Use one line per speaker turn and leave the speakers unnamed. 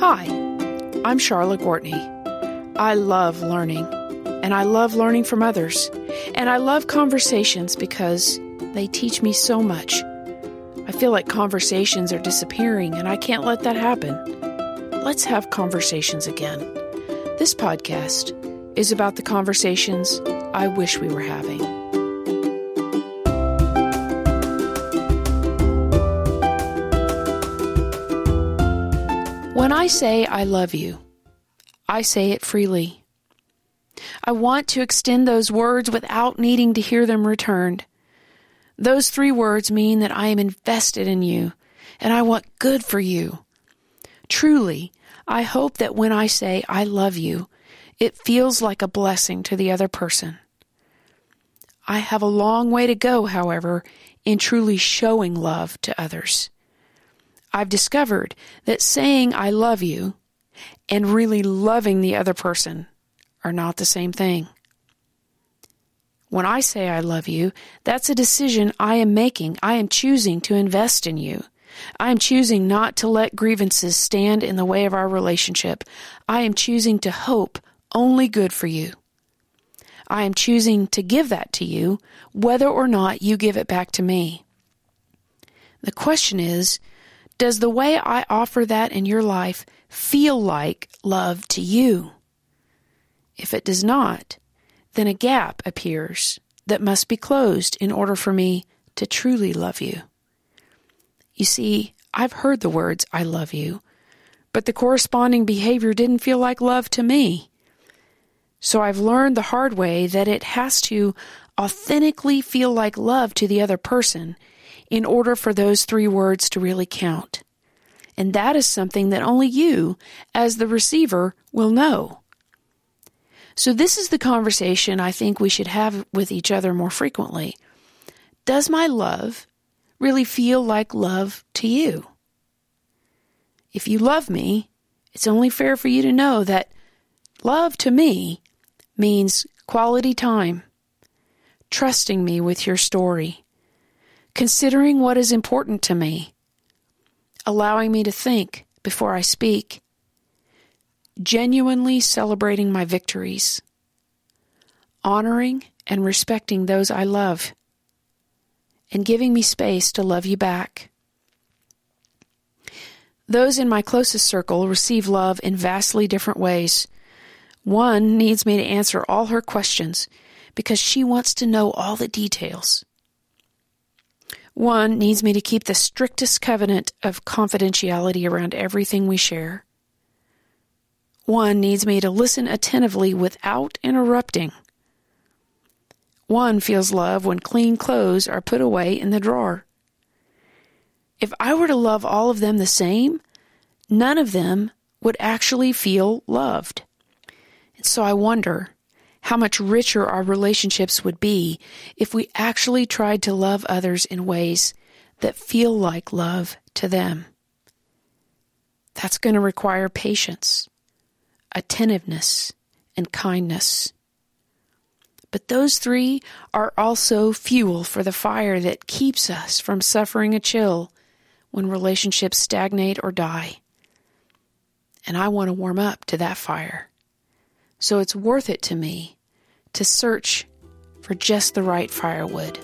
Hi, I'm Charlotte Gortney. I love learning, and I love learning from others, and I love conversations because they teach me so much. I feel like conversations are disappearing, and I can't let that happen. Let's have conversations again. This podcast is about the conversations I wish we were having. When I say I love you, I say it freely. I want to extend those words without needing to hear them returned. Those three words mean that I am invested in you and I want good for you. Truly, I hope that when I say I love you, it feels like a blessing to the other person. I have a long way to go, however, in truly showing love to others. I've discovered that saying I love you and really loving the other person are not the same thing. When I say I love you, that's a decision I am making. I am choosing to invest in you. I am choosing not to let grievances stand in the way of our relationship. I am choosing to hope only good for you. I am choosing to give that to you, whether or not you give it back to me. The question is, does the way I offer that in your life feel like love to you? If it does not, then a gap appears that must be closed in order for me to truly love you. You see, I've heard the words, I love you, but the corresponding behavior didn't feel like love to me. So I've learned the hard way that it has to authentically feel like love to the other person in order for those three words to really count. And that is something that only you, as the receiver, will know. So, this is the conversation I think we should have with each other more frequently. Does my love really feel like love to you? If you love me, it's only fair for you to know that love to me means quality time, trusting me with your story, considering what is important to me, allowing me to think before I speak, genuinely celebrating my victories, honoring and respecting those I love, and giving me space to love you back. Those in my closest circle receive love in vastly different ways. One needs me to answer all her questions because she wants to know all the details. One needs me to keep the strictest covenant of confidentiality around everything we share. One needs me to listen attentively without interrupting. One feels love when clean clothes are put away in the drawer. If I were to love all of them the same, none of them would actually feel loved. And so I wonder how much richer our relationships would be if we actually tried to love others in ways that feel like love to them. That's going to require patience, attentiveness, and kindness. But those three are also fuel for the fire that keeps us from suffering a chill when relationships stagnate or die. And I want to warm up to that fire. So it's worth it to me to search for just the right firewood.